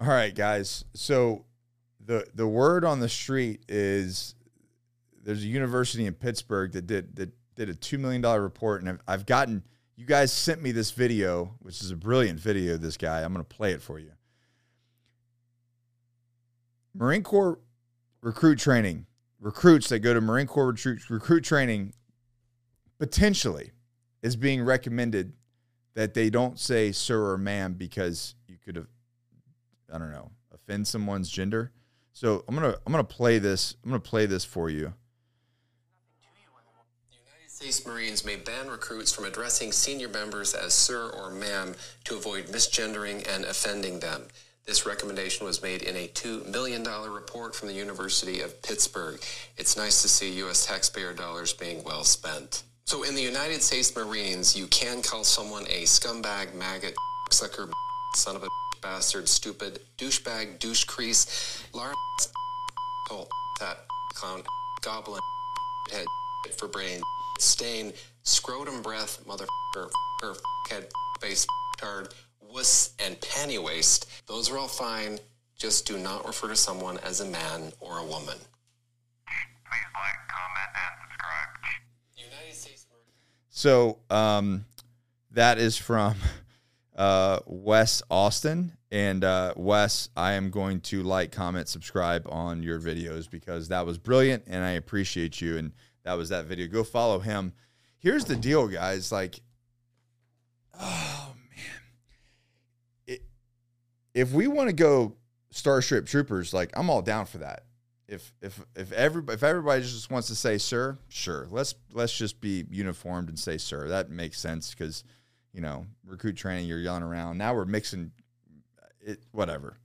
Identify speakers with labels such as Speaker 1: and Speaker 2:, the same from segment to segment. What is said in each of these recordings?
Speaker 1: All right, guys. So the the word on the street is there's a university in Pittsburgh that did that did a two million dollar report, and I've, I've gotten you guys sent me this video, which is a brilliant video. This guy, I'm going to play it for you. Marine Corps recruit training, recruits that go to Marine Corps recruit, recruit training, potentially is being recommended that they don't say sir or ma'am because you could have, I don't know, offend someone's gender. So I'm gonna I'm gonna play this. I'm gonna play this for you.
Speaker 2: United States Marines may ban recruits from addressing senior members as sir or ma'am to avoid misgendering and offending them. This recommendation was made in a $2 million report from the University of Pittsburgh. It's nice to see U.S. taxpayer dollars being well spent. So, in the United States Marines, you can call someone a scumbag, maggot, sucker, son of a bastard, stupid, douchebag, douche crease, Lawrence, hole, that, clown, goblin, head, for brain, stain, scrotum breath, motherfucker, her head, face, tard, wuss, and panty waste. Those are all fine. Just do not refer to someone as a man or a woman.
Speaker 3: Please like, comment, and subscribe.
Speaker 2: United States Marine.
Speaker 1: So um, that is from uh, Wes Austin. And uh, Wes, I am going to like, comment, subscribe on your videos because that was brilliant and I appreciate you. And that was that video. Go follow him. Here's the deal, guys. Like, oh man, it, if we want to go Starship Troopers, like I'm all down for that. If if if every if everybody just wants to say sir, sure. Let's let's just be uniformed and say sir. That makes sense because you know recruit training. You're yelling around. Now we're mixing uh, it. Whatever.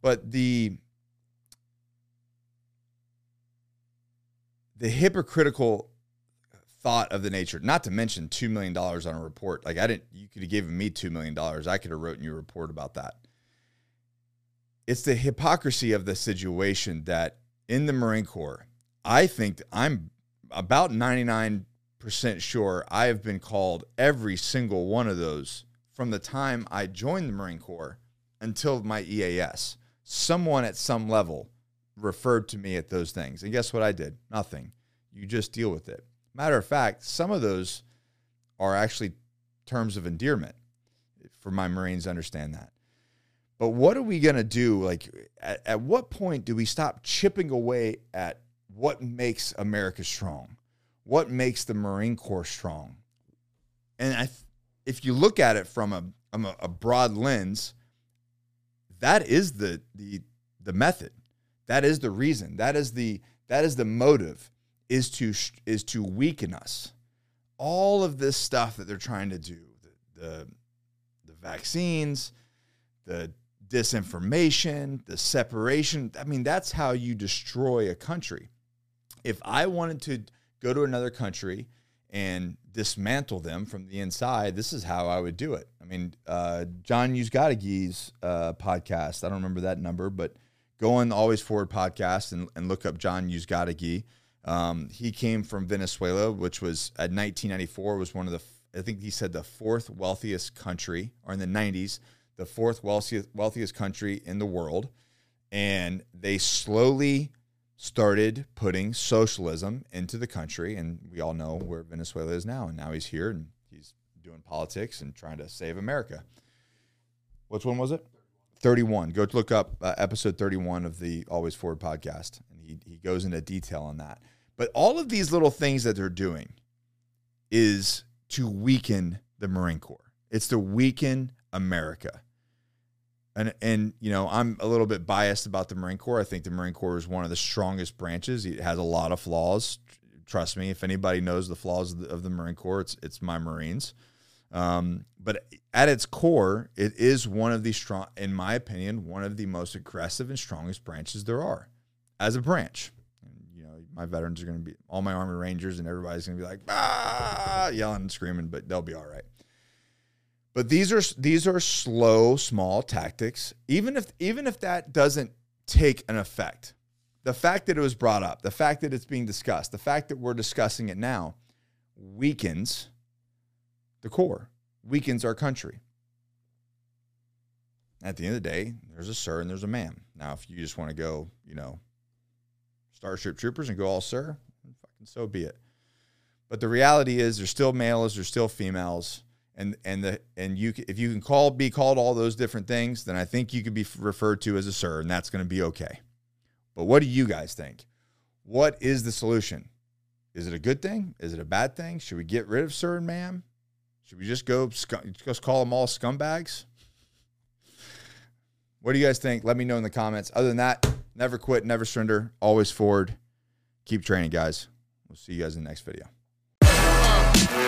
Speaker 1: But the the hypocritical thought of the nature, not to mention $2 million on a report. Like I didn't, you could have given me $2 million. I could have written you a report about that. It's the hypocrisy of the situation that in the Marine Corps, I think I'm about 99% sure I have been called every single one of those from the time I joined the Marine Corps until my EAS. Someone at some level referred to me at those things. And guess what I did? Nothing. You just deal with it. Matter of fact, some of those are actually terms of endearment for my Marines understand that. But what are we going to do? Like, at, at what point do we stop chipping away at what makes America strong? What makes the Marine Corps strong? And I, if you look at it from a, a, a broad lens, that is the, the, the method that is the reason. That is the that is the motive is to is to weaken us. All of this stuff that they're trying to do, the the, the vaccines, the disinformation, the separation. I mean, that's how you destroy a country. If I wanted to go to another country and dismantle them from the inside, this is how I would do it. I mean, uh, John Uzcategui's uh, podcast, I don't remember that number, but go on the Always Forward podcast and, and look up John Uzgategi. Um, he came from Venezuela, which was at 1994 was one of the I think he said the fourth wealthiest country, or in the 90s, the fourth wealthiest wealthiest country in the world, and they slowly started putting socialism into the country, and we all know where Venezuela is now, and now he's here and he's doing politics and trying to save America. Which one was it? 31. Go look up uh, episode 31 of the Always Forward podcast, and he, he goes into detail on that. But all of these little things that they're doing is to weaken the Marine Corps. It's to weaken America. And, and you know I'm a little bit biased about the Marine Corps. I think the Marine Corps is one of the strongest branches. It has a lot of flaws. Trust me, if anybody knows the flaws of the, of the Marine Corps, it's it's my Marines. Um, but at its core, it is one of the strong, in my opinion, one of the most aggressive and strongest branches there are as a branch. And, you know, my veterans are going to be all my Army Rangers, and everybody's going to be like, ah, yelling and screaming, but they'll be all right. But these are these are slow, small tactics. Even if even if that doesn't take an effect, the fact that it was brought up, the fact that it's being discussed, the fact that we're discussing it now, weakens the core, weakens our country. At the end of the day, there's a sir and there's a ma'am. Now, if you just want to go, you know, Starship Troopers and go all sir, fucking so be it. But the reality is, there's still males, there's still females, and and the and you if you can call be called all those different things, then I think you could be referred to as a sir, and that's going to be okay. But what do you guys think? What is the solution? Is it a good thing? Is it a bad thing? Should we get rid of sir and ma'am? Should we just go just call them all scumbags? What do you guys think? Let me know in the comments. Other than that, never quit, never surrender, always forward. Keep training, guys. We'll see you guys in the next video.